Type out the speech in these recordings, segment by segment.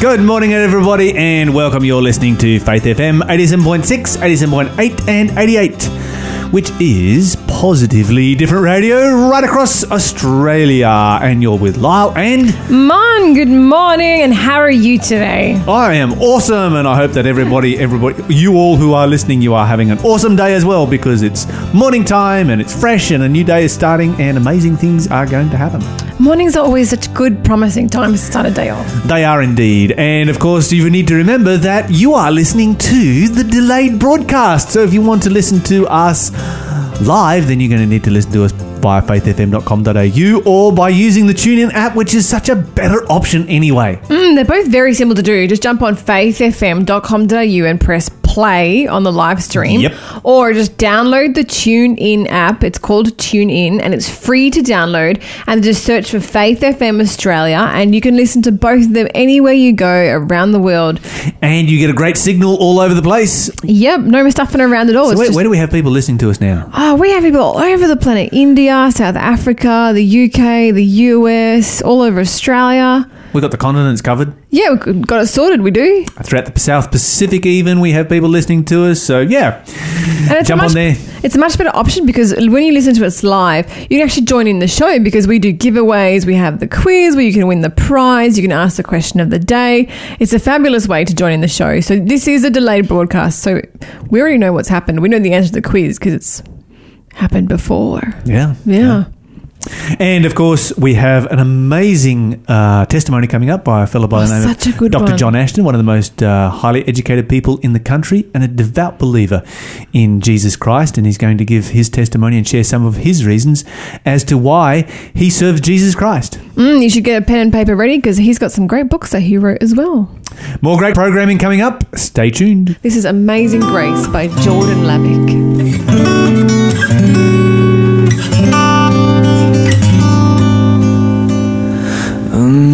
Good morning, everybody, and welcome. You're listening to Faith FM 87.6, 87.8, and 88, which is positively different radio right across Australia. And you're with Lyle and Mon, good morning, and how are you today? I am awesome, and I hope that everybody, everybody, you all who are listening, you are having an awesome day as well because it's morning time and it's fresh and a new day is starting and amazing things are going to happen. Mornings are always such good, promising times to start a day off. They are indeed. And of course, you need to remember that you are listening to the delayed broadcast. So if you want to listen to us live, then you're going to need to listen to us via faithfm.com.au or by using the TuneIn app, which is such a better option anyway. Mm, they're both very simple to do. Just jump on faithfm.com.au and press play on the live stream. Yep. Or just download the TuneIn app. It's called TuneIn and it's free to download. And just search for Faith FM Australia and you can listen to both of them anywhere you go around the world. And you get a great signal all over the place. Yep, no stuffing around at all. So where, just- where do we have people listening to us now? Oh, Oh, we have people all over the planet India, South Africa, the UK, the US, all over Australia. We've got the continents covered. Yeah, we got it sorted, we do. Throughout the South Pacific, even, we have people listening to us. So, yeah, And it's jump much, on there. It's a much better option because when you listen to us live, you can actually join in the show because we do giveaways. We have the quiz where you can win the prize. You can ask the question of the day. It's a fabulous way to join in the show. So this is a delayed broadcast. So we already know what's happened. We know the answer to the quiz because it's happened before. Yeah. Yeah. And of course, we have an amazing uh, testimony coming up by a fellow by the Oh, name such a of good Dr. one. John Ashton, one of the most uh, highly educated people in the country and a devout believer in Jesus Christ. And he's going to give his testimony and share some of his reasons as to why he serves Jesus Christ. Mm, you should get a pen and paper ready because he's got some great books that he wrote as well. More great programming coming up. Stay tuned. This is Amazing Grace by Jordan Lavick.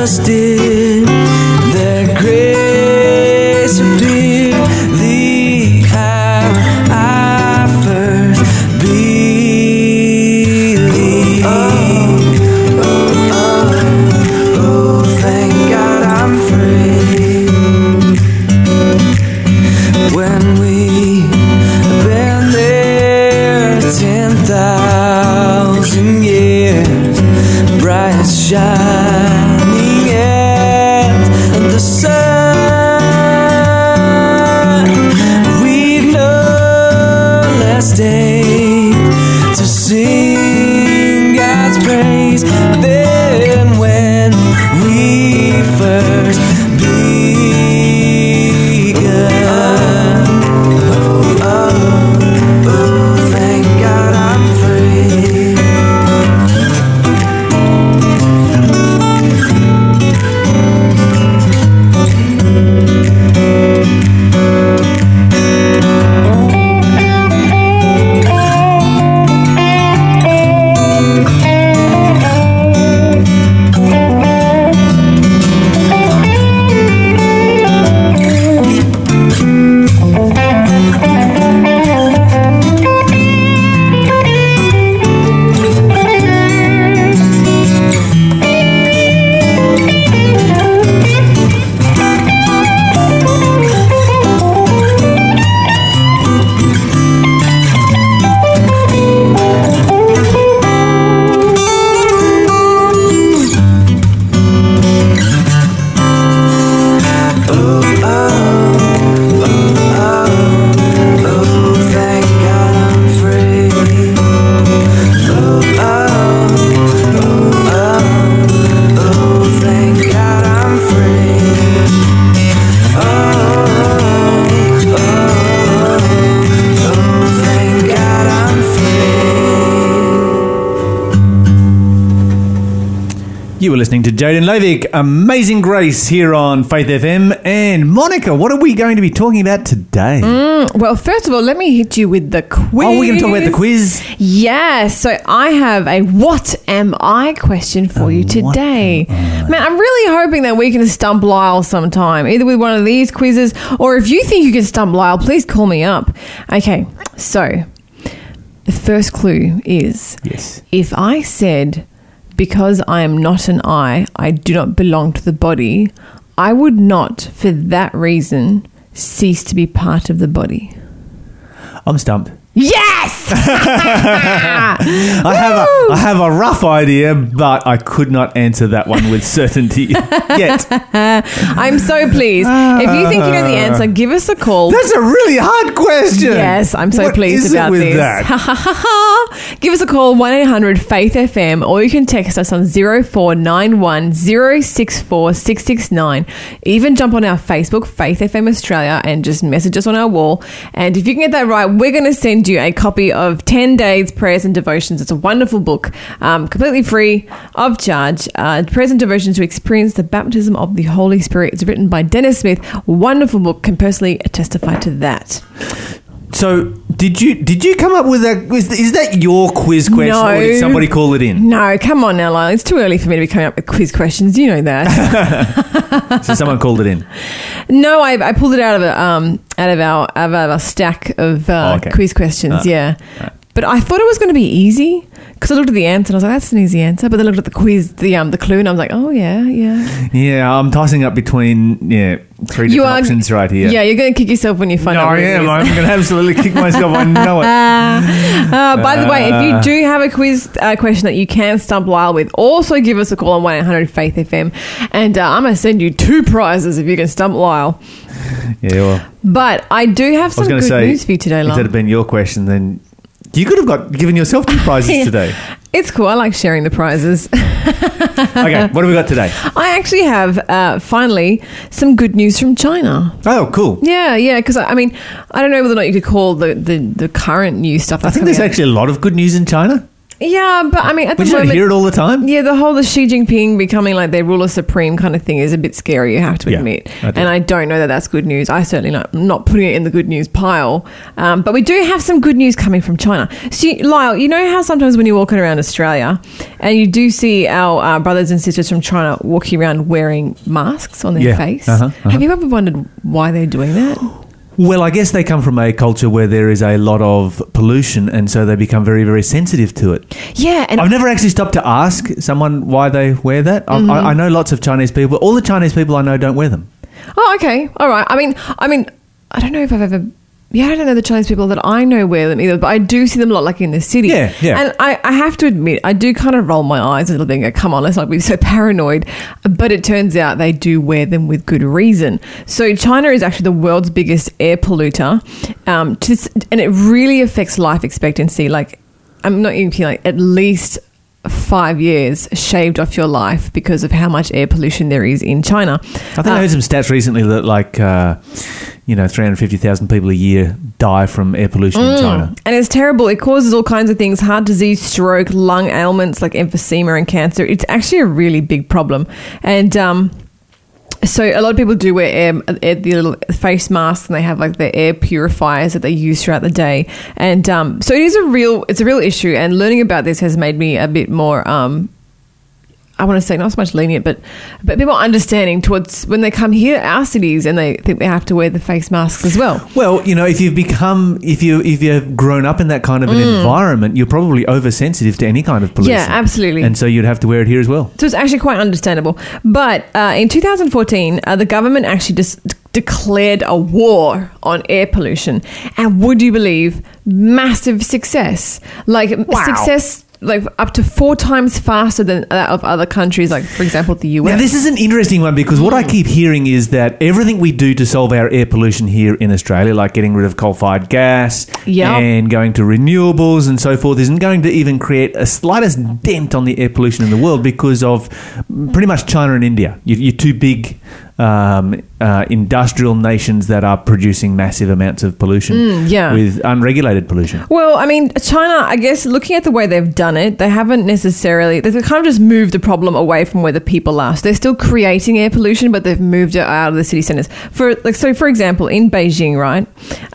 precious did Jaden Lovick, Amazing Grace here on Faith FM. And Monica, what are we going to be talking about today? Mm, well, first of all, let me hit you with the quiz. Oh, we're going to talk about the quiz. Yes. So I have a what am I question for you today. Man, I'm really hoping that we can stump Lyle sometime, either with one of these quizzes or if you think you can stump Lyle, please call me up. Okay. So the first clue is Yes. if I said, because I am not an eye, I do not belong to the body, I would not, for that reason, cease to be part of the body. I'm stumped. Yes! I have a I have a rough idea, but I could not answer that one with certainty yet. I'm so pleased. If you think you know the answer, give us a call. That's a really hard question. Yes, I'm so What pleased is it about with this. that? Give us a call, 1 800 Faith FM, or you can text us on 0491 064 669. Even jump on our Facebook, Faith FM Australia, and just message us on our wall. And if you can get that right, we're going to send you a copy of 10 Days Prayers and Devotions. It's a wonderful book, um, completely free of charge. Uh, Prayers and Devotions to Experience the Baptism of the Holy Spirit. It's written by Dennis Smith. Wonderful book. Can personally testify to that. So, did you did you come up with that? Is, is that your quiz question, or did somebody call it in? No, come on now, Lyle. It's too early for me to be coming up with quiz questions. You know that. So someone called it in. no, I, I pulled it out of a, um out of our out of our stack of uh, Oh, okay. quiz questions. Ah, yeah. But I thought it was going to be easy because I looked at the answer and I was like, "That's an easy answer." But then I looked at the quiz, the um the clue, and I was like, "Oh yeah, yeah." Yeah, I'm tossing up between yeah three different You are- options right here. Yeah, you're going to kick yourself when you find no, out. I am. I'm going to absolutely kick myself. I know it. Uh, by the way, if you do have a quiz uh, question that you can stump Lyle with, also give us a call on 1 800 Faith FM. And uh, I'm going to send you two prizes if you can stump Lyle. Yeah, well, But I do have some good say news for you today, if Lyle. that had been your question, then you could have got given yourself two prizes Yeah. today. It's cool. I like sharing the prizes. Okay, what have we got today? I actually have uh, finally some good news from China. Oh, cool. Yeah, yeah. Because I mean, I don't know whether or not you could call the the, the current news stuff. I think there's out- actually a lot of good news in China. Yeah, but I mean, at the We don't moment, hear it all the time. Yeah, the whole the Xi Jinping becoming like their ruler supreme kind of thing is a bit scary. You have to Yeah, admit, I and I don't know that that's good news. I certainly not not putting it in the good news pile. Um, but we do have some good news coming from China. So, Lyle, you know how sometimes when you're walking around Australia, and you do see our uh, brothers and sisters from China walking around wearing masks on their Yeah, face. uh-huh, uh-huh. Have you ever wondered why they're doing that? Well, I guess they come from a culture where there is a lot of pollution, and so they become very, very sensitive to it. Yeah, and I've never actually stopped to ask someone why they wear that. I, Mm-hmm. I, I know lots of Chinese people. All the Chinese people I know don't wear them. Oh, okay. All right. I mean, I mean, I don't know if I've ever. Yeah, I don't know the Chinese people that I know wear them either, but I do see them a lot, like in the city. Yeah, yeah. And I, I have to admit, I do kind of roll my eyes a little bit and go, "Come on, let's not be so paranoid." But it turns out they do wear them with good reason. So China is actually the world's biggest air polluter, um, to, and it really affects life expectancy. Like, I'm not even kidding. Like, at least five years shaved off your life because of how much air pollution there is in China. I think Uh, I heard some stats recently that like uh, you know 350,000 people a year die from air pollution Mm. in China. And it's terrible. It causes all kinds of things heart disease, stroke, lung ailments like emphysema and cancer. It's actually a really big problem. And, um, so a lot of people do wear air, air, the little face masks, and they have like the air purifiers that they use throughout the day. And um, so it is a real, it's a real issue. And learning about this has made me a bit more, um, I want to say not so much lenient, but but a bit more understanding towards when they come here, our cities, and they think they have to wear the face masks as well. Well, you know, if you've become if you if you've grown up in that kind of an environment, you're probably oversensitive to any kind of pollution. Mm. Yeah, absolutely. And so you'd have to wear it here as well. So it's actually quite understandable. But uh, in 2014, uh, the government actually just d- declared a war on air pollution. And would you believe, massive success. Like Wow. success, like up to four times faster than that of other countries, like for example the US. Now, this is an interesting one because what I hmm. keep hearing is that everything we do to solve our air pollution here in Australia, like getting rid of coal fired gas Yep. and going to renewables and so forth, isn't going to even create a slightest dent on the air pollution in the world because of pretty much China and India. You- You're too big um, uh, industrial nations that are producing massive amounts of pollution Mm, yeah. with unregulated pollution. Well, I mean, China, I guess looking at the way they've done it, they haven't necessarily, they've kind of just moved the problem away from where the people are. So they're still creating air pollution, but they've moved it out of the city centers. For like, so for example, in Beijing, right?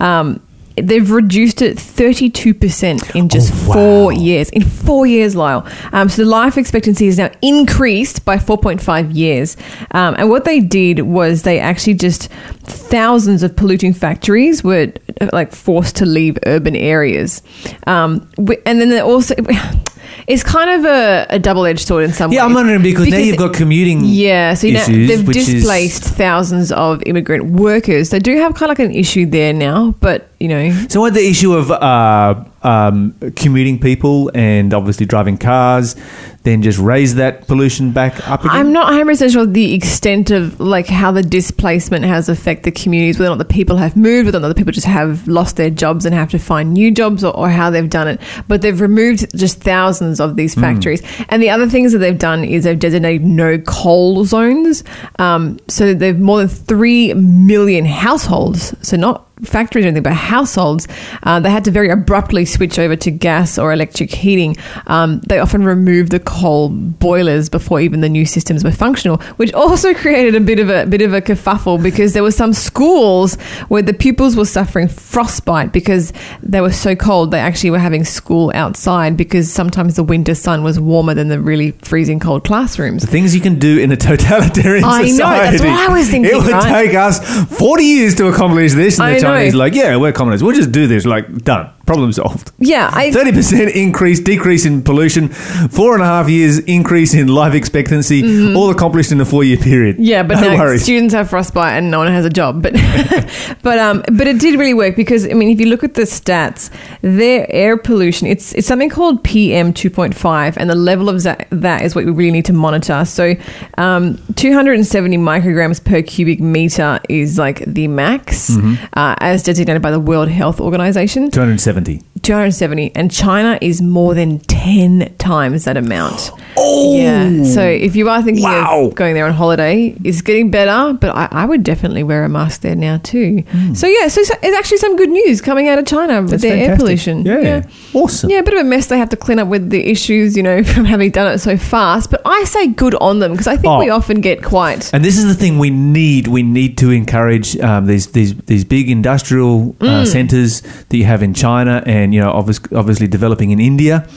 Um, They've reduced it 32% in just Oh, wow. four years. In four years, Lyle. Um, so the life expectancy is now increased by 4.5 years. Um, and what they did was they actually just, thousands of polluting factories were uh, like forced to leave urban areas. Um, and then they also, it's kind of a, a double edged sword in some ways. Yeah, I'm wondering because, now Because you've got commuting. yeah, so you know, issues, they've which is- displaced thousands of immigrant workers. They do have kind of like an issue there now, but you know, So, what the issue of uh, um, commuting people and obviously driving cars, then just raise that pollution back up again? I'm not 100% sure the extent of like how the displacement has affected the communities, whether or not the people have moved, whether or not the people just have lost their jobs and have to find new jobs or, or how they've done it. But they've removed just thousands of these factories. And the other things that they've done is they've designated no coal zones. Um, so they've more than 3 million households. So not factories or anything, but households, uh, they had to very abruptly switch over to gas or electric heating. Um, they often removed the coal boilers before even the new systems were functional, which also created a bit of a bit of a kerfuffle because there were some schools where the pupils were suffering frostbite because they were so cold. They actually were having school outside because sometimes the winter sun was warmer than the really freezing cold classrooms. the things you can do in a totalitarian I know, that's what I was thinking, It would right? take us 40 years to accomplish this. I the know. Like, yeah, we're communists. We'll just do this. Like, done. Problem solved. Yeah, 30% increase, decrease in pollution, four and a half years increase in life expectancy, all accomplished in a four year period. Mm-hmm. Yeah, but no now students have frostbite and no one has a job. But but um but it did really work because I mean if you look at the stats, their air pollution it's it's something called PM two point five, and the level of that, that is what we really need to monitor. So um, two hundred and seventy micrograms per cubic meter is like the max, Mm-hmm. uh, as designated by the World Health Organization. 270. 270 and China is more than 10 times that amount. Oh! Yeah. So if you are thinking Wow. of going there on holiday, it's getting better, but I, I would definitely wear a mask there now too. So yeah, so, it's actually some good news coming out of China with. That's their air pollution. Yeah. yeah. Awesome. Yeah, a bit of a mess they have to clean up with the issues, you know, from having done it so fast. But I say good on them because I think Oh. we often get quite. And this is the thing we need. We need to encourage um, these these these big industrial uh, Mm. centres that you have in China, and you know, obviously, developing in India,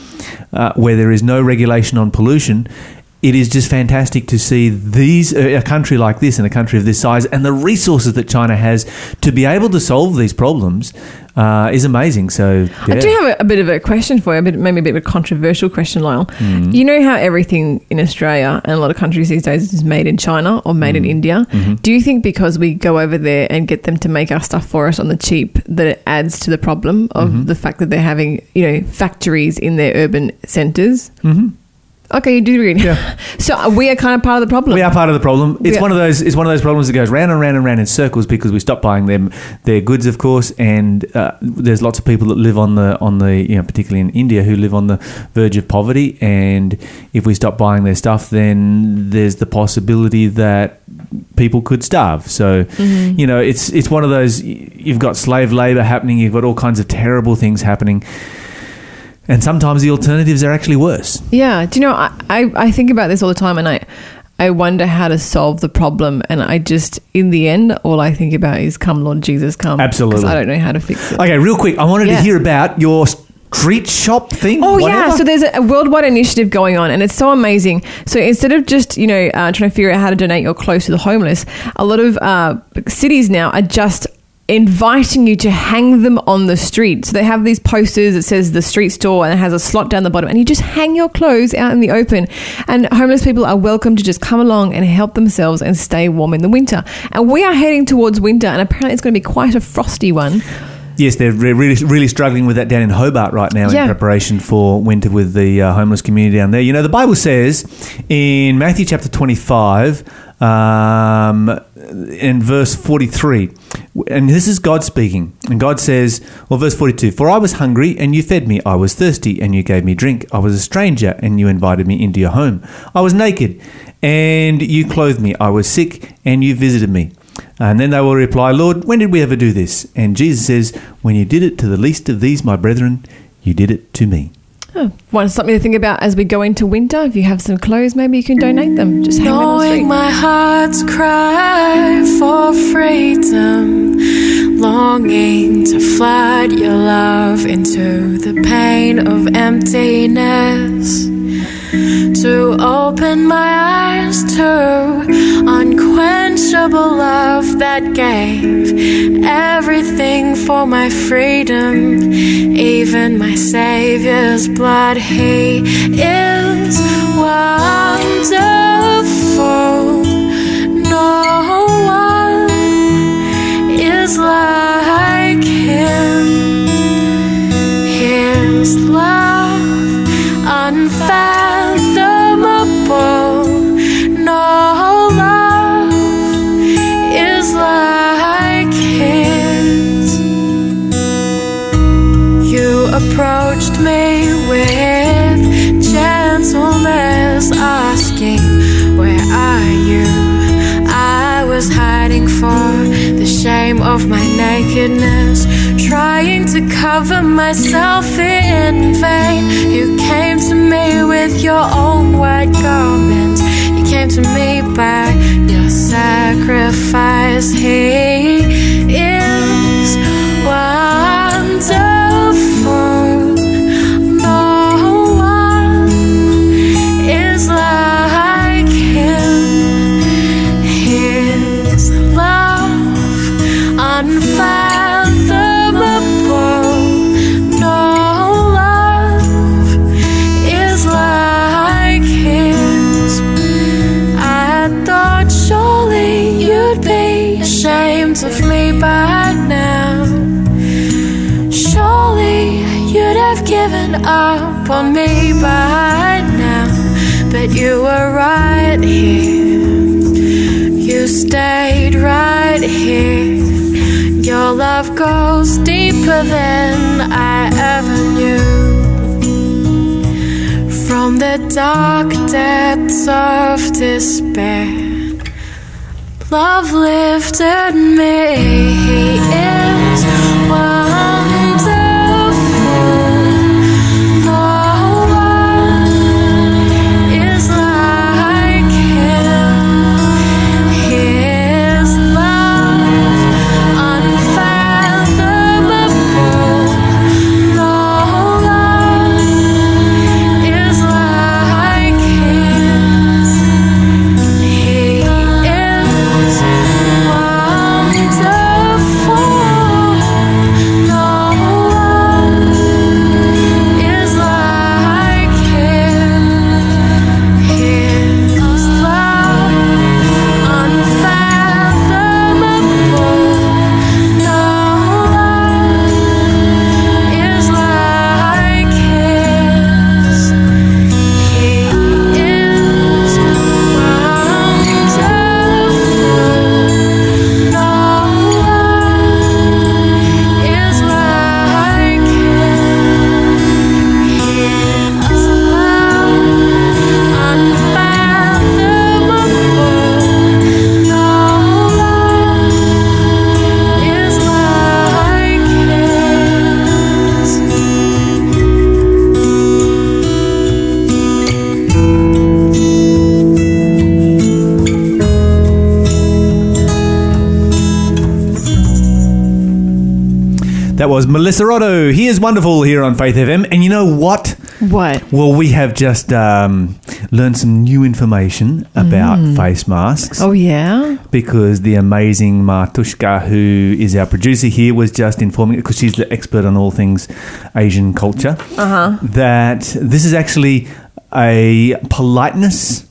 uh, where there is no regulation on pollution. It is just fantastic to see these a country like this, and a country of this size, and the resources that China has to be able to solve these problems uh, is amazing. So, yeah. I do have a, a bit of a question for you, a bit, maybe a bit of a controversial question, Lyle. Mm-hmm. You know how everything in Australia and a lot of countries these days is made in China or made in Mm-hmm. India. Do you think because we go over there and get them to make our stuff for us on the cheap, that it adds to the problem of Mm-hmm. the fact that they're having, you know, factories in their urban centres? Mhm. Okay, you do agree. Yeah. so uh, we are kind of part of the problem. We are part of the problem. It's Yeah. one of those. It's one of those problems that goes round and round and round in circles because we stop buying them their goods, of course. And uh, there's lots of people that live on the on the you know particularly in India who live on the verge of poverty. And if we stop buying their stuff, then there's the possibility that people could starve. So Mm-hmm. you know it's it's one of those. You've got slave labor happening. You've got all kinds of terrible things happening. And sometimes the alternatives are actually worse. Yeah. Do you know, I, I, I think about this all the time and I, I wonder how to solve the problem. And I just, in the end, all I think about is come, Lord Jesus, come. Absolutely. I don't know how to fix it. Okay, real quick, I wanted Yeah. to hear about your street shop thing. Oh whatever. yeah, so there's a, a worldwide initiative going on, and it's so amazing. So instead of just you know uh, trying to figure out how to donate your clothes to the homeless, a lot of uh, cities now are just inviting you to hang them on the street. So they have these posters that says the street store and it has a slot down the bottom, and you just hang your clothes out in the open. And homeless people are welcome to just come along and help themselves and stay warm in the winter. And we are heading towards winter, and apparently it's going to be quite a frosty one. Yes, they're really, really struggling with that down in Hobart right now Yeah. in preparation for winter with the uh, homeless community down there. You know, the Bible says in Matthew chapter 25, um, in verse 43, and this is God speaking, and God says, well, verse 42, For I was hungry, and you fed me. I was thirsty, and you gave me drink. I was a stranger, and you invited me into your home. I was naked, and you clothed me. I was sick, and you visited me. And then they will reply, Lord, when did we ever do this? And Jesus says, When you did it to the least of these, my brethren, you did it to me. Oh, one something to think about as we go into winter. If you have some clothes, maybe you can donate them. Just hang. Knowing my heart's cry for freedom, longing to flood your love into the pain of emptiness, to open my eyes to unquenchable love that gave everything for my freedom, even my Savior's blood. He is wonderful. No one is like him. His love cover myself in vain. You came to me with your own white garment. You came to me by your sacrifice. He dark depths of despair, love lifted me. Is. That was Melissa Otto. He is wonderful here on Faith FM. And you know what? What? Well, we have just um, learned some new information about face masks. Oh yeah. because the amazing Martushka, who is our producer here, was just informing because she's the expert on all things Asian culture. Uh-huh. That this is actually a politeness.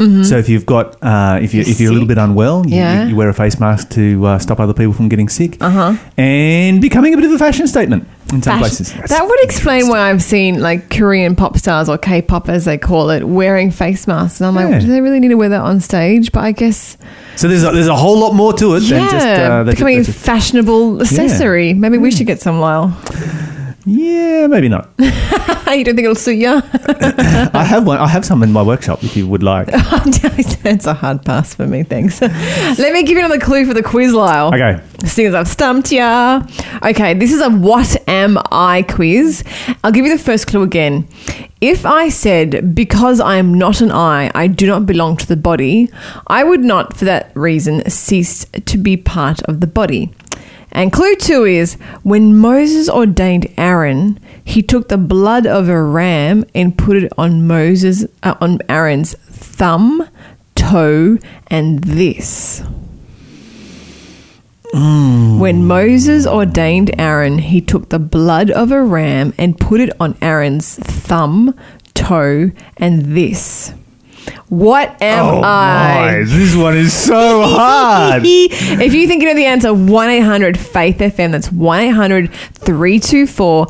So if you've got uh, if you You're if you're a little bit unwell, you, Yeah. you wear a face mask to uh, stop other people from getting sick, Uh-huh. and becoming a bit of a fashion statement in some Fashion- places. That would explain why I've seen like Korean pop stars or K-pop as they call it wearing face masks, and I'm Yeah. like, do they really need to wear that on stage? But I guess So there's a, there's a whole lot more to it yeah, than just uh, becoming a fashionable accessory. Maybe we should get some, Lyle. Yeah, maybe not. you don't think it'll suit you? I have one. I have some in my workshop if you would like. That's a hard pass for me, thanks. Let me give you another clue for the quiz, Lyle. Okay. Seeing as I've stumped ya. Okay, this is a what am I quiz. I'll give you the first clue again. If I said, because I am not an eye, I do not belong to the body, I would not, for that reason, cease to be part of the body. And clue two is when Moses ordained Aaron, he took the blood of a ram and put it on Moses, uh, on Aaron's thumb, toe, and this. When Moses ordained Aaron, he took the blood of a ram and put it on Aaron's thumb, toe, and this. What am Oh I? my, this one is so hard. if you think you know the answer, 1 800 Faith FM. That's 1 800 324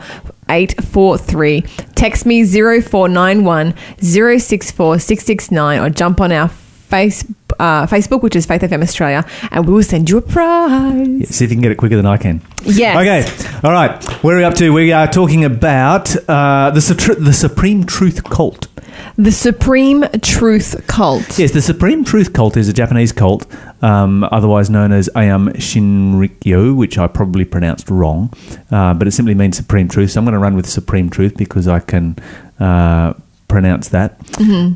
843. Text me 0491 064 669 or jump on our face, uh, Facebook, which is Faith FM Australia, and we will send you a prize. See if you can get it quicker than I can. Yes. Okay. All right. Where are we up to? We are talking about uh, the, the Supreme Truth Cult. The Supreme Truth Cult. Yes, the Supreme Truth Cult is a Japanese cult, um, otherwise known as Aum Shinrikyo, which I probably pronounced wrong, uh, but it simply means Supreme Truth. So I'm going to run with Supreme Truth because I can uh, pronounce that.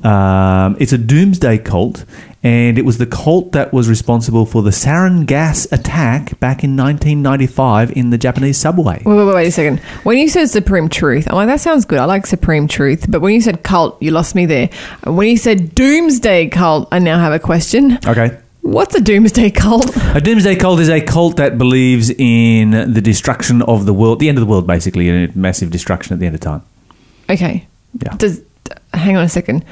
Um, it's a doomsday cult, and it was the cult that was responsible for the sarin gas attack back in 1995 in the Japanese subway. Wait, wait, wait, wait a second. When you said Supreme Truth, I'm like, that sounds good. I like Supreme Truth. But when you said cult, you lost me there. When you said Doomsday Cult, I now have a question. Okay. What's a Doomsday Cult? A doomsday cult is a cult that believes in the destruction of the world, the end of the world, basically, and massive destruction at the end of time. Okay. Yeah. Does hang on a second.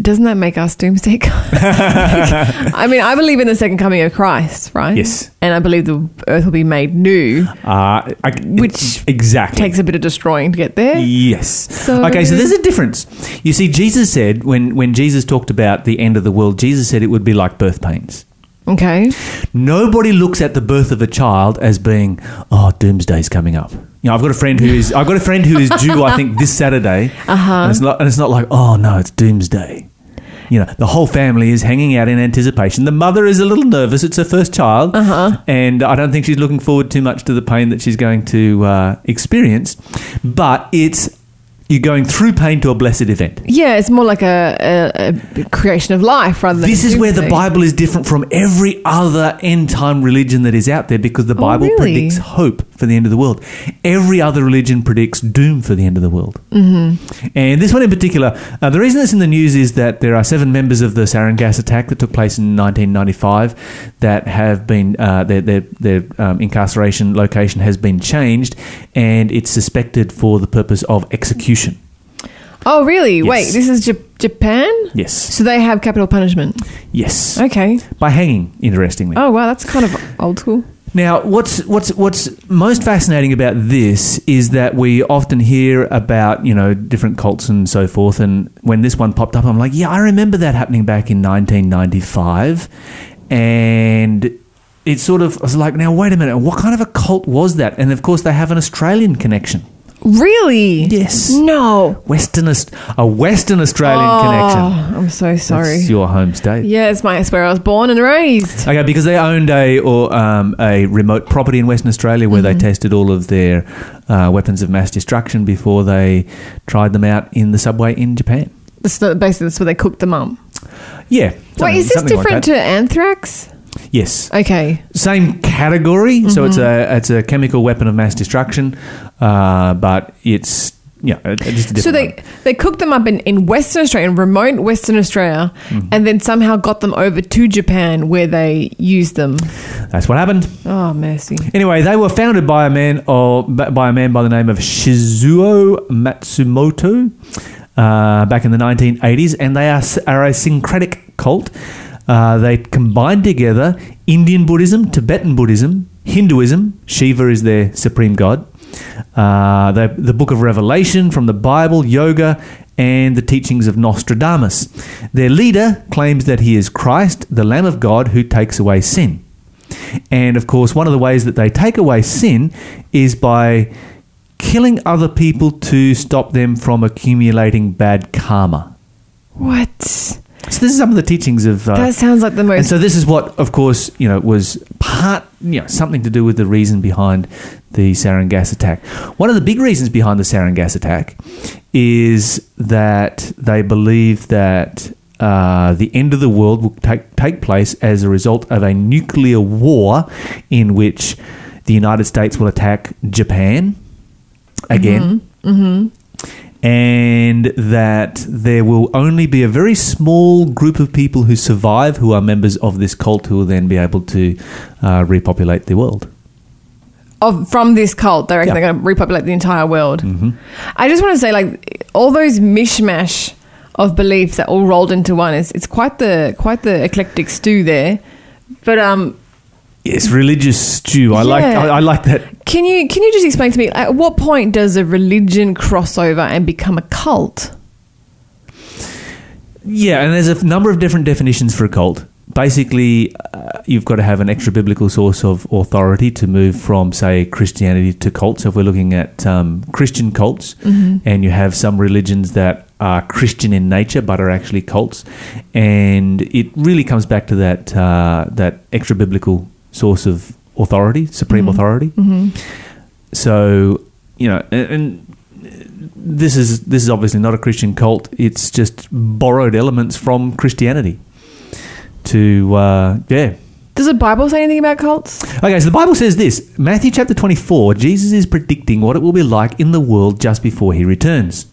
Doesn't that make us doomsday? I mean, I believe in the second coming of Christ, right? Yes. And I believe the earth will be made new. Uh, I, Which exactly Takes a bit of destroying to get there. Yes. So- okay, so there's a difference. You see, Jesus said when when Jesus talked about the end of the world, Jesus said it would be like birth pains. Okay. Nobody looks at the birth of a child as being, oh, doomsday's coming up. You know, I've got a friend who is, I've got a friend who is due, I think, this Saturday, Uh-huh. and it's not, and it's not like, oh no, it's doomsday. You know, the whole family is hanging out in anticipation. The mother is a little nervous; it's her first child, Uh-huh. and I don't think she's looking forward too much to the pain that she's going to uh, experience. But it's you're going through pain to a blessed event. Yeah, it's more like a, a, a creation of life rather than. This is where the. Bible is different from every other end time religion that is out there because the oh, Bible Oh, really? predicts hope for the end of the world. Every other religion predicts doom for the end of the world. Mm-hmm. And this one in particular, uh, the reason it's in the news is that there are seven members of the sarin gas attack that took place in 1995 that have been, uh, their, their, their um, incarceration location has been changed and it's suspected for the purpose of execution. Oh, really? Yes. Wait, this is J- Japan? Yes. So they have capital punishment. Yes. Okay. By hanging, interestingly. Oh, wow, that's kind of old school. Now, what's what's what's most fascinating about this is that we often hear about you know different cults and so forth, and when this one popped up, I'm like, yeah, I remember that happening back in 1995, and it sort of I was like, now wait a minute, what kind of a cult was that? And of course, they have an Australian connection. Really? Yes. No. Western a Western Australian oh, connection. I'm so sorry. That's your home state. yeah, it's my it's where I was born and raised. Okay, because they owned a or um, a remote property in Western Australia where they tested all of their uh, weapons of mass destruction before they tried them out in the subway in Japan. That's the, basically that's where they cooked them up. Yeah. Wait, is this something like different that. to anthrax? Yes. Okay. Same category. So it's a it's a chemical weapon of mass destruction, uh, but it's yeah, just a different. So they one. they cooked them up in, in Western Australia, in remote Western Australia, Mm-hmm. and then somehow got them over to Japan where they used them. That's what happened. Oh, mercy. Anyway, they were founded by a man or by a man by the name of Chizuo Matsumoto uh, back in the 1980s, and they are, are a syncretic cult. Uh, they combine together Indian Buddhism, Tibetan Buddhism, Hinduism. Shiva is their supreme god. Uh, the, the Book of Revelation from the Bible, yoga, and the teachings of Nostradamus. Their leader claims that he is Christ, the Lamb of God, who takes away sin. And of course, one of the ways that they take away sin is by killing other people to stop them from accumulating bad karma. What? So this is some of the teachings of. Uh, That sounds like the most. and so this is what, of course, you know, was part, you know, something to do with the reason behind the sarin gas attack. One of the big reasons behind the sarin gas attack is that they believe that uh, the end of the world will take take place as a result of a nuclear war, in which the United States will attack Japan again and that there will only be a very small group of people who survive who are members of this cult who will then be able to uh, repopulate the world. of from this cult. They reckon Yeah. they're going to repopulate the entire world. Mm-hmm. I just want to say, like, all those mishmash of beliefs that all rolled into one is it's quite the quite the eclectic stew there. But um, Yes, religious stew. I like. I, I like that. can you can you just explain to me at what point does a religion cross over and become a cult? Yeah, and there's a number of different definitions for a cult. Basically, uh, you've got to have an extra biblical source of authority to move from, say, Christianity to cult. So if we're looking at um, Christian cults, and you have some religions that are Christian in nature but are actually cults, and it really comes back to that uh, that extra biblical source of authority, supreme authority. So you know, and, and this is this is obviously not a Christian cult. It's just borrowed elements from Christianity. To uh, yeah. Does the Bible say anything about cults? Okay, so the Bible says this Matthew chapter 24, Jesus is predicting what it will be like in the world just before he returns.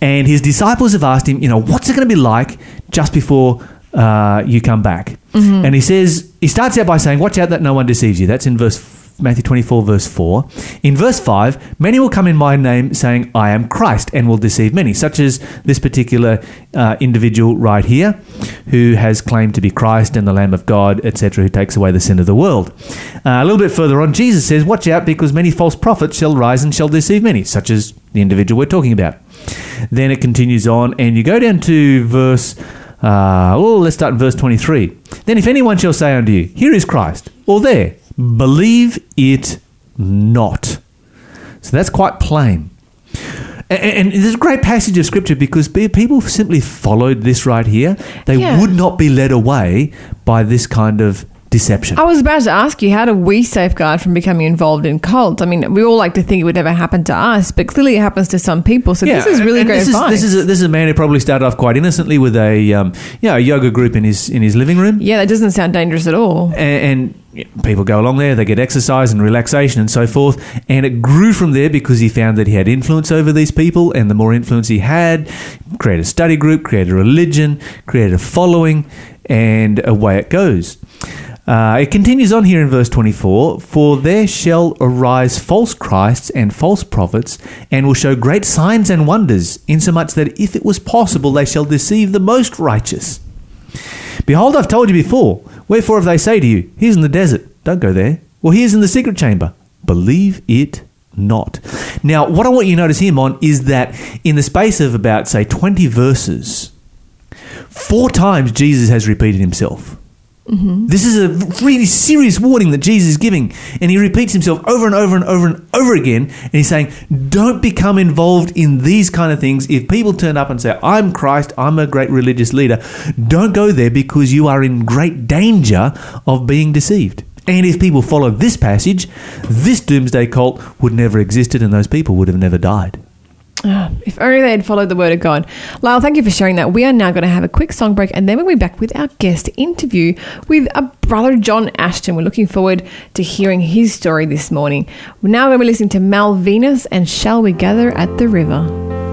And his disciples have asked him, you know, what's it going to be like just before uh, you come back? And he says, he starts out by saying, watch out that no one deceives you. That's in verse Matthew 24, verse 4. In verse 5, many will come in my name saying, I am Christ, and will deceive many, such as this particular uh, individual right here, who has claimed to be Christ and the Lamb of God, etc., who takes away the sin of the world. Uh, a little bit further on, Jesus says, Watch out, because many false prophets shall rise and shall deceive many, such as the individual we're talking about. Then it continues on, and you go down to verse. Uh, oh, let's start in verse 23. Then, if anyone shall say unto you, Here is Christ, or there, believe it not. So that's quite plain. And, and there's a great passage of scripture because people simply followed this right here. They Yeah. would not be led away by this kind of deception. I was about to ask you, how do we safeguard from becoming involved in cults? I mean, we all like to think it would never happen to us, but clearly it happens to some people. So this is really great this advice. Is, this is a, this is a man who probably started off quite innocently with a um, you know, a yoga group in his in his living room. yeah, that doesn't sound dangerous at all. and, and people go along there, they get exercise and relaxation and so forth. And it grew from there because he found that he had influence over these people, and the more influence he had, create a study group, create a religion, create a following, and away it goes. Uh, it continues on here in verse 24 For there shall arise false Christs and false prophets, and will show great signs and wonders, insomuch that if it was possible, they shall deceive the most righteous. Behold, I've told you before. Wherefore, if they say to you, Here's in the desert, don't go there. Or here's in the secret chamber, believe it not. Now, what I want you to notice here, Mon, is that in the space of about, say, 20 verses, four times Jesus has repeated himself. This is a really serious warning that Jesus is giving, and he repeats himself over and over and over and over again. And he's saying, Don't become involved in these kind of things. If people turn up and say, I'm Christ, I'm a great religious leader, don't go there because you are in great danger of being deceived. And if people follow this passage, this doomsday cult would never existed and those people would have never died. Ah, If only they had followed the word of God. Lyle, thank you for sharing that. We are now going to have a quick song break and then we'll be back with our guest interview with a brother John Ashton. We're looking forward to hearing his story this morning. We're now going to be listening to and Shall We Gather at the River.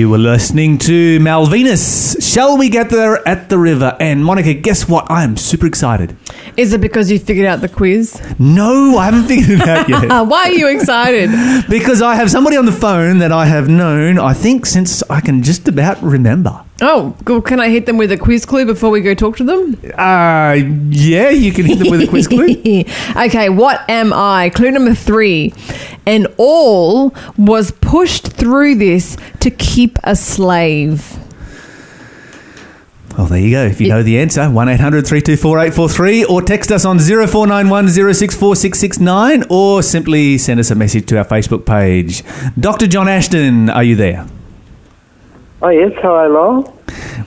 You were listening to Malvinus. Shall we get there at the river? And Monica, guess what? I am super excited. Is it because you figured out the quiz? No, I haven't figured it out yet. Uh, why are you excited? because I have somebody on the phone that I have known, I think, since I can just about remember. Oh, cool. can I hit them with a quiz clue before we go talk to them? Uh, yeah, you can hit them with a quiz clue. okay, what am I? Clue number three. An all was pushed through this to keep a slave. Well, there you go. If you know the answer, 1 800 324 843 or text us on 0491 064669 or simply send us a message to our Facebook page. Dr. John Ashton, are you there? Oh yes, hello, Lowell.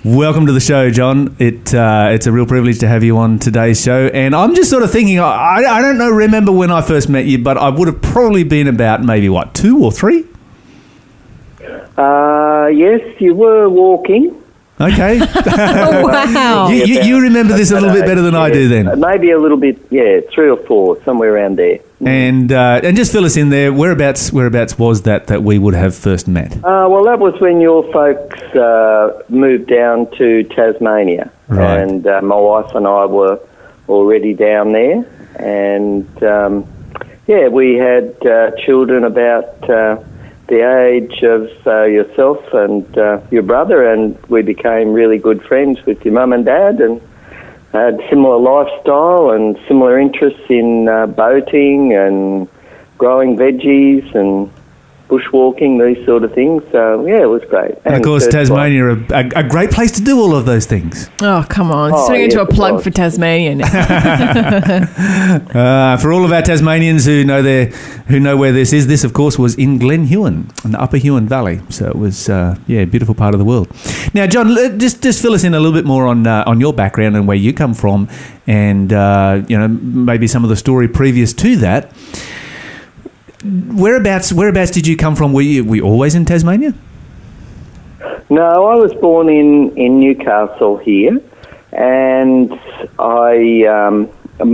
Welcome to the show, John. It uh, it's a real privilege to have you on today's show, and I'm just sort of thinking. I, I don't know, remember when I first met you, but I would have probably been about maybe what two or three. Uh, yes, you were walking. Okay, wow. you, you, you remember this a little bit better than I do, then. Maybe a little bit, yeah, three or four, somewhere around there. And uh, and just fill us in there. Whereabouts whereabouts was that that we would have first met? Uh, well, that was when your folks uh, moved down to Tasmania, Right. and uh, my wife and I were already down there, and um, yeah, we had uh, children about uh, the age of uh, yourself and uh, your brother, and we became really good friends with your mum and dad, and had similar lifestyle and similar interests in uh, boating and growing veggies and bushwalking, these sort of things. So yeah, it was great. And of course. Tasmania, a, a, a great place to do all of those things. Oh, come on. It's Oh, turning into a plug was. for Tasmania now. Uh, for all of our Tasmanians who know their who know where this is, this of course was in Glen Huon, in the Upper Huon Valley. So it was, uh, yeah, a beautiful part of the world. Now, John, just just fill us in a little bit more on uh, on your background and where you come from, and uh, you know maybe some of the story previous to that. Whereabouts whereabouts did you come from? Were you were you always in Tasmania? No, I was born in, in Newcastle here, and I um,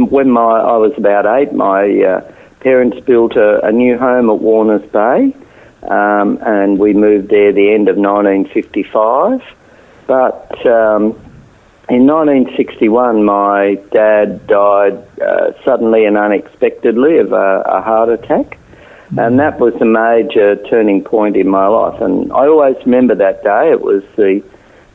when my I was about eight, my uh, parents built a, a new home at Warners Bay, um, and we moved there the end of 1955. But um, in 1961, my dad died uh, suddenly and unexpectedly of a, a heart attack. And that was a major turning point in my life. And I always remember that day. It was the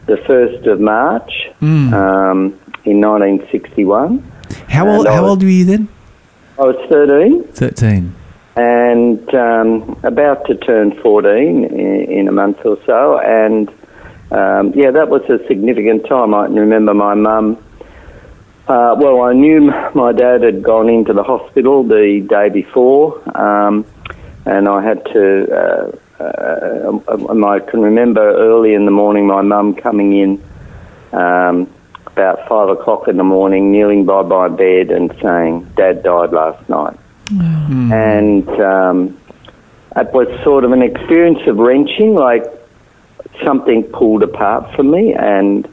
the first of March um, in 1961. How old how old were you then? I was 13 Thirteen. and um, about to turn 14 in, in a month or so. And um, yeah, that was a significant time. I can remember my mum. Uh, well, I knew my dad had gone into the hospital the day before, um, and I had to. Uh, uh, um, I can remember early in the morning my mum coming in um, about five o'clock in the morning, kneeling by my bed and saying, "Dad died last night." and um, it was sort of an experience of wrenching, like something pulled apart from me, and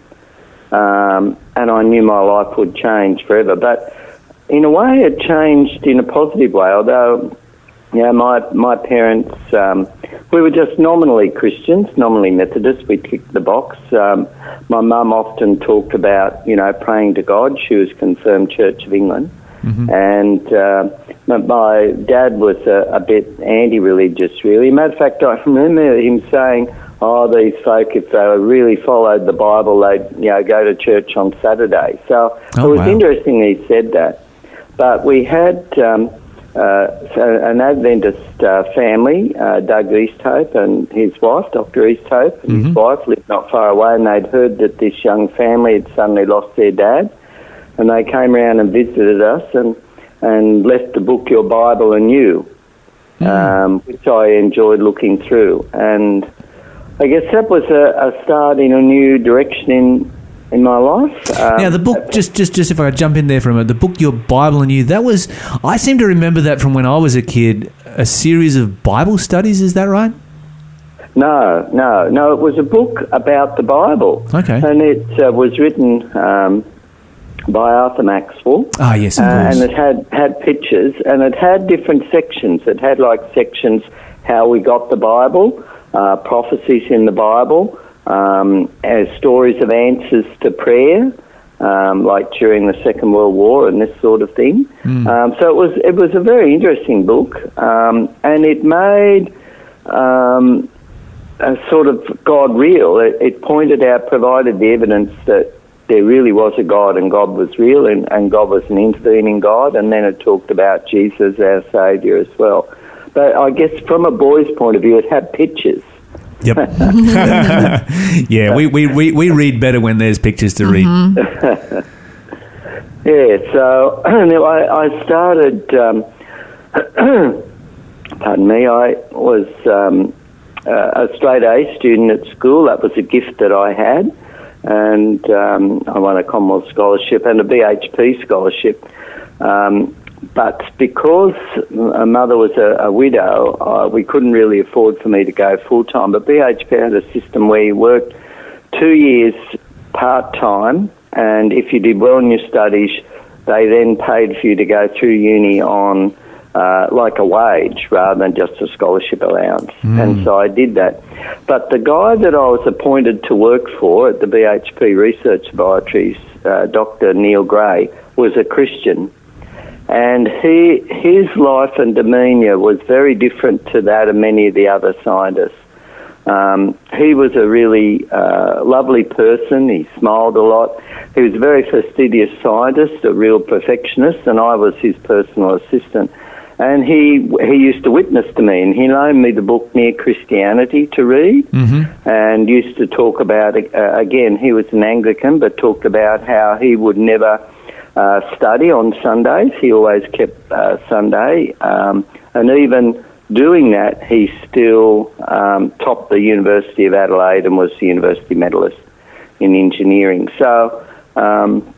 um, and I knew my life would change forever. But in a way, it changed in a positive way. Although, know, my my parents, um, we were just nominally Christians, nominally Methodists. We ticked the box. Um, my mum often talked about, you know, praying to God. She was confirmed Church of England. And uh, my, my dad was a, a bit anti-religious, really. Matter of fact, I remember him saying, "Oh, these folk, if they really followed the Bible, they'd you know go to church on Saturday." So Oh, it was wow. interesting he said that. But we had um, uh, so an Adventist uh, family, uh, Doug Easthope and his wife, Dr. Easthope, and his wife lived not far away, and they'd heard that this young family had suddenly lost their dad and they came around and visited us and, and left the book Your Bible and You, um, which I enjoyed looking through. And I guess that was a, a start in a new direction in, in my life. Um, Now the book, just just just if I jump in there for a minute, the book Your Bible and You. That was, I seem to remember that from when I was a kid. A series of Bible studies. Is that right? No, no, no. It was a book about the Bible. Okay. And it uh, was written um, by Arthur Maxwell. Ah, yes, of Uh, and it had, had pictures and it had different sections. It had like sections how we got the Bible, uh, prophecies in the Bible, um, as stories of answers to prayer, um, like during the Second World War and this sort of thing. Um, so it was it was a very interesting book, um, and it made um, a sort of God real. It, it pointed out, provided the evidence that there really was a God and God was real and, and God was an intervening God, and then it talked about Jesus, our Saviour, as well. But I guess from a boy's point of view, it had pictures. Yep. yeah, we, we, we, we read better when there's pictures to read. Yeah, so I, I started. Um, pardon me. I was um, a straight A student at school. That was a gift that I had, and um, I won a Commonwealth scholarship and a BHP scholarship. Um, but because a mother was a, a widow, uh, we couldn't really afford for me to go full time. But BHP had a system where you worked two years part time, and if you did well in your studies, they then paid for you to go through uni on uh, like a wage rather than just a scholarship allowance. And so I did that. But the guy that I was appointed to work for at the BHP Research Laboratories, uh, Dr. Neil Gray, was a Christian. And he, his life and demeanour was very different to that of many of the other scientists. Um, he was a really uh, lovely person. He smiled a lot. He was a very fastidious scientist, a real perfectionist, and I was his personal assistant. And he he used to witness to me, and he loaned me the book Mere Christianity to read, and used to talk about uh, again. He was an Anglican, but talked about how he would never uh, study on Sundays. He always kept uh, Sunday, um, and even doing that, he still um, topped the University of Adelaide and was the university medalist in engineering. So um,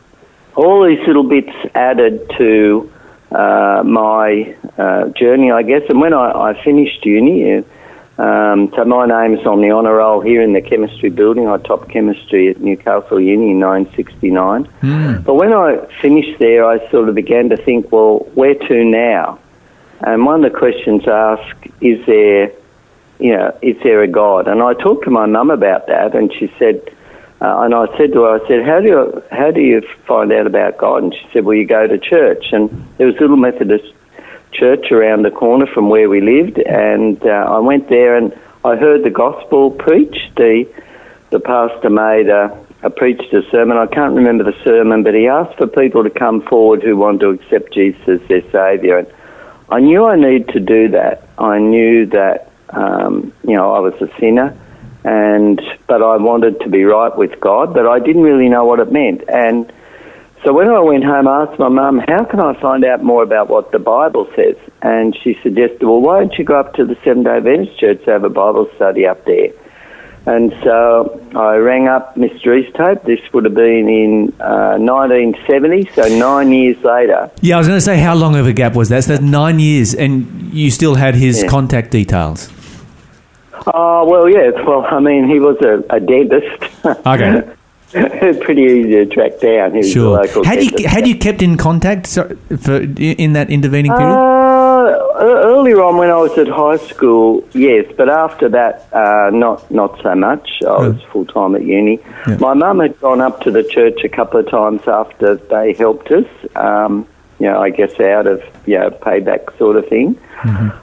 all these little bits added to uh, my uh, journey, I guess. And when I, I finished uni, um, so my name's on the honour roll here in the chemistry building. I topped chemistry at Newcastle Uni in 1969. But when I finished there, I sort of began to think, well, where to now? And one of the questions asked, is there, you know, is there a God? And I talked to my mum about that, and she said, uh, and I said to her, I said, how do you how do you find out about God? And she said, well, you go to church, and there was a little Methodist church around the corner from where we lived, and uh, I went there and I heard the gospel preached. The the pastor made a, a preached a sermon. I can't remember the sermon, but he asked for people to come forward who want to accept Jesus as their saviour. And I knew I needed to do that. I knew that um, you know I was a sinner, and but I wanted to be right with God, but I didn't really know what it meant. And so when I went home, I asked my mum, "How can I find out more about what the Bible says?" And she suggested, "Well, why don't you go up to the Seventh Day Adventist Church to have a Bible study up there?" And so I rang up Mr. Easthope. This would have been in uh, 1970, so nine years later. Yeah, I was going to say, how long of a gap was that? So that's nine years, and you still had his Yeah. contact details. Oh, well, yes. Well, I mean, he was a, a dentist. Okay. Pretty easy to track down. A Sure. local Had you had you kept in contact so, for in that intervening period? Uh, earlier on, when I was at high school, yes, but after that, uh, not not so much. I was full time at uni. Yeah. My mum had gone up to the church a couple of times after they helped us. Um, you know, I guess out of you know payback sort of thing.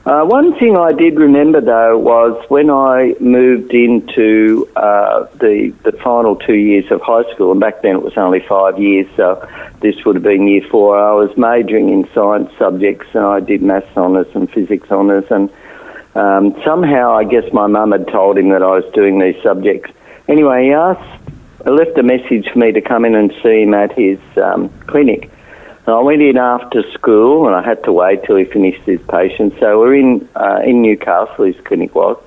Uh, one thing I did remember though was when I moved into uh, the the final two years of high school, and back then it was only five years, so this would have been year four. I was majoring in science subjects, and I did maths honours and physics honours, and um, somehow I guess my mum had told him that I was doing these subjects. Anyway, he asked, left a message for me to come in and see him at his um, clinic. And I went in after school, and I had to wait till he finished his patient. So we're in uh, in Newcastle. His clinic was,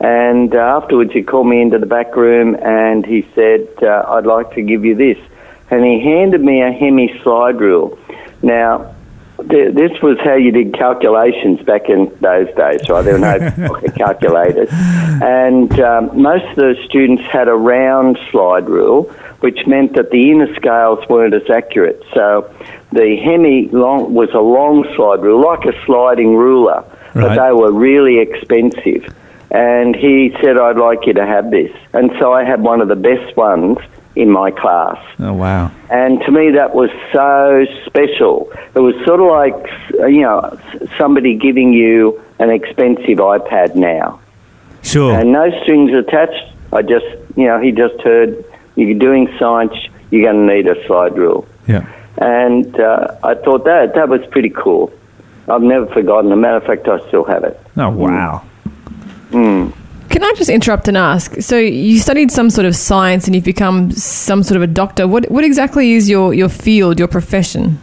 and uh, afterwards he called me into the back room and he said, uh, "I'd like to give you this," and he handed me a Hemmi slide rule. Now. th- This was how you did calculations back in those days, right? There were no pocket calculators. And um, most of the students had a round slide rule, which meant that the inner scales weren't as accurate. So the Hemmi long, was a long slide rule, like a sliding ruler, but they were really expensive. and he said, "I'd like you to have this." And so I had one of the best ones in my class. Oh wow. And to me, that was so special. It was sort of like, you know, somebody giving you an expensive iPad now. Sure. And no strings attached. I just, you know, he just heard you're doing science, you're going to need a slide rule. yeah. And uh, I thought that that was pretty cool. I've never forgotten. As a matter of fact, I still have it. Oh wow. Can I just interrupt and ask? So you studied some sort of science and you've become some sort of a doctor. What what exactly is your, your field, your profession?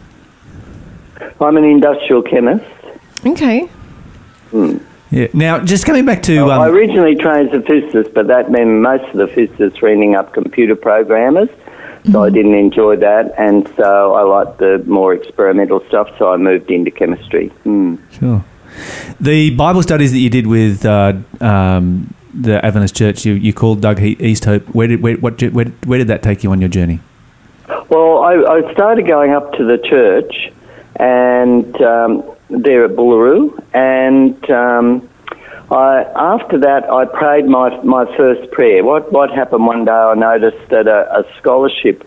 I'm an industrial chemist. Okay. Yeah. Now, just coming back to I um, originally trained as a physicist, but that meant most of the physicists were ending up computer programmers. So I didn't enjoy that, and so I liked the more experimental stuff. So I moved into chemistry. Mm. sure. The Bible studies that you did with uh, um, the Adventist Church, you, you called Doug he- Easthope. Where did where, what, where, where did that take you on your journey? Well, I, I started going up to the church, and um, there at Boolaroo, and um, I, after that, I prayed my my first prayer. What what happened one day? I noticed that a, a scholarship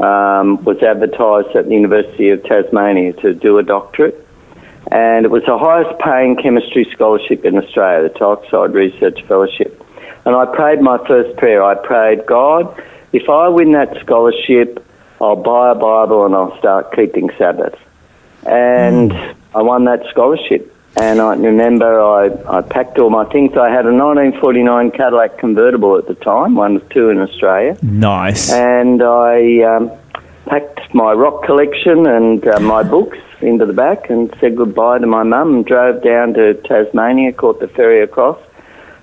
um, was advertised at the University of Tasmania to do a doctorate, and it was the highest paying chemistry scholarship in Australia, the Oxide Research Fellowship. And I prayed my first prayer. I prayed, God, if I win that scholarship, I'll buy a Bible and I'll start keeping Sabbath. And I won that scholarship. And I remember I, I packed all my things. I had a 1949 Cadillac convertible at the time, one of two in Australia Nice. and I um, packed my rock collection and uh, my books into the back and said goodbye to my mum and drove down to Tasmania, caught the ferry across.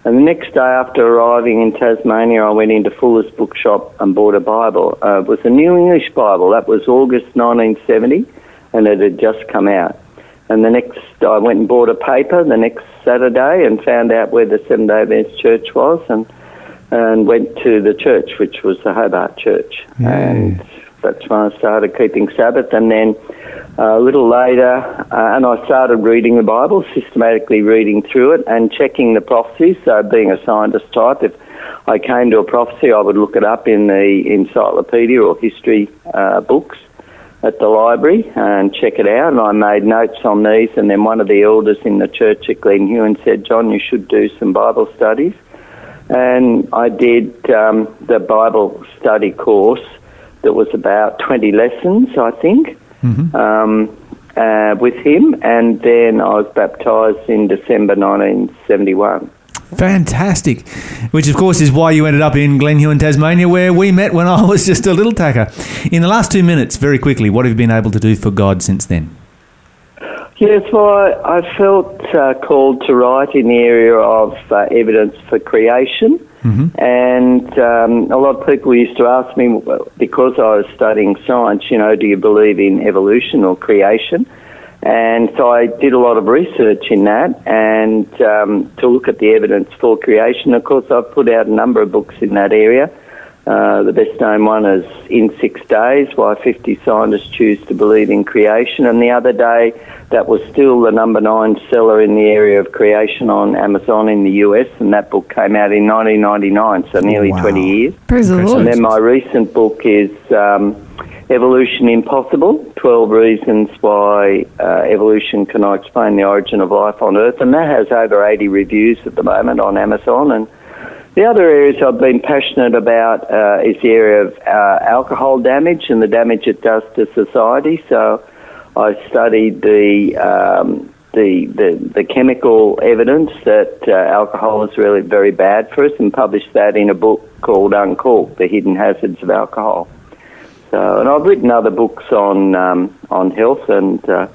And the next day after arriving in Tasmania, I went into Fuller's bookshop and bought a Bible. Uh, it was a New English Bible. That was August 1970, and it had just come out. And the next, I went and bought a paper the next Saturday and found out where the Seventh Day Adventist Church was, and and went to the church, which was the Hobart Church, and that's when I started keeping Sabbath. And then uh, a little later, uh, and I started reading the Bible, systematically reading through it and checking the prophecies. So, being a scientist type, if I came to a prophecy, I would look it up in the encyclopedia or history uh, books at the library and check it out. And I made notes on these. And then one of the elders in the church at Glen Huon said, John, you should do some Bible studies. And I did um, the Bible study course that was about 20 lessons, I think, um, uh, with him. And then I was baptised in December 1971. Fantastic. Which, of course, is why you ended up in Glen in Tasmania, where we met when I was just a little tacker. In the last two minutes, very quickly, what have you been able to do for God since then? Yes, well, I, felt uh, called to write in the area of uh, evidence for creation. And um, a lot of people used to ask me, because I was studying science, you know, do you believe in evolution or creation? And so I did a lot of research in that and um, to look at the evidence for creation. Of course, I've put out a number of books in that area. Uh, the best known one is In Six Days Why 50 Scientists Choose to Believe in Creation. And the other day, that was still the number nine seller in the area of creation on Amazon in the US. And that book came out in 1999, so nearly Wow. 20 years. Praise the Lord. And then my recent book is um, Evolution Impossible 12 Reasons Why uh, Evolution Cannot Explain the Origin of Life on Earth. And that has over 80 reviews at the moment on Amazon. And the other areas I've been passionate about uh, is the area of uh, alcohol damage and the damage it does to society. So I studied the. Um, the, the, the chemical evidence that uh, alcohol is really very bad for us and published that in a book called Uncorked, The Hidden Hazards of Alcohol. So, and I've written other books on um, on health and uh,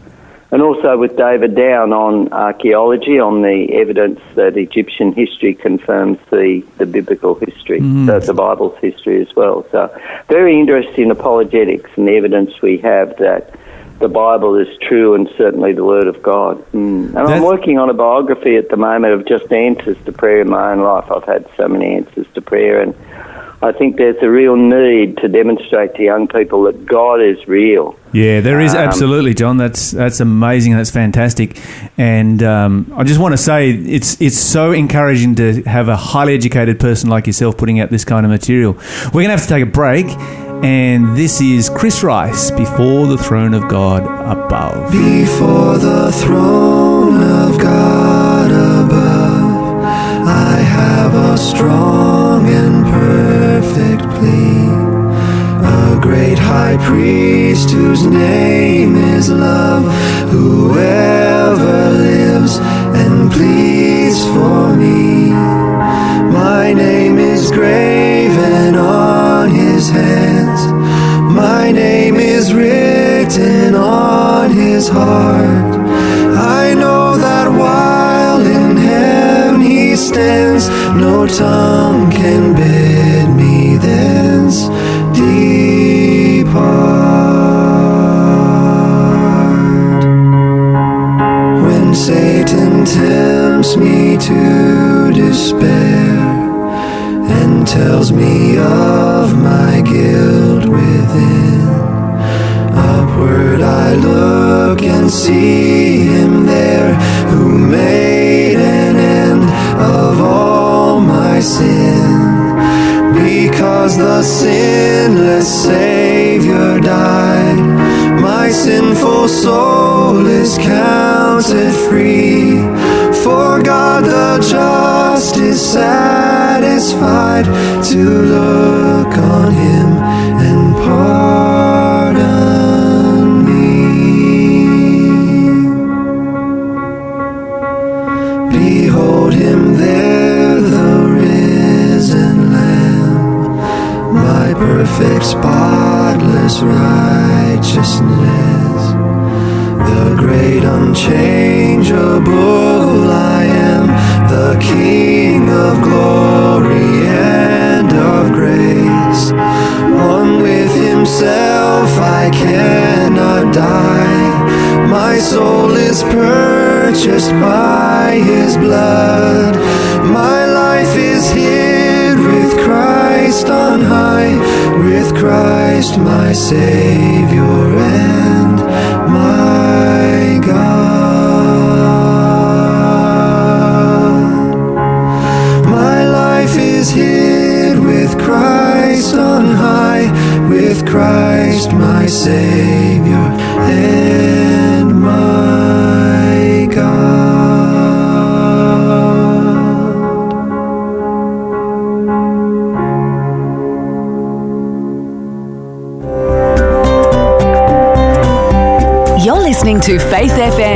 and also with David Down on archaeology, on the evidence that Egyptian history confirms the, the biblical history, the, the Bible's history as well. So, very interested in apologetics and the evidence we have that the Bible is true and certainly the Word of God. Mm. And That's- I'm working on a biography at the moment of just answers to prayer in my own life. I've had so many answers to prayer and I think there's a real need to demonstrate to young people that God is real. Yeah, there is Um, absolutely, John. That's that's amazing. That's fantastic, and um, I just want to say it's it's so encouraging to have a highly educated person like yourself putting out this kind of material. We're gonna have to take a break, and this is Chris Rice before the throne of God above. Before the throne of God above, I have a strong and high priest whose name is love, whoever lives and pleads for me. My name is graven on his hands. My name is written on his heart. I know that while in heaven he stands, no tongue can bid When Satan tempts me to despair and tells me of my guilt within. Upward I look and see him there who made an end of all my sin. Because the sinless Savior died, my sinful soul is counted free. For God the just is satisfied to look on him and unchangeable I am, the King of glory and of grace. One with himself I cannot die. My soul is purchased by his blood. My life is hid with Christ on high, with Christ my Savior and my God. Is hid with Christ on high, with Christ my Savior and my God. You're listening to Faith FM.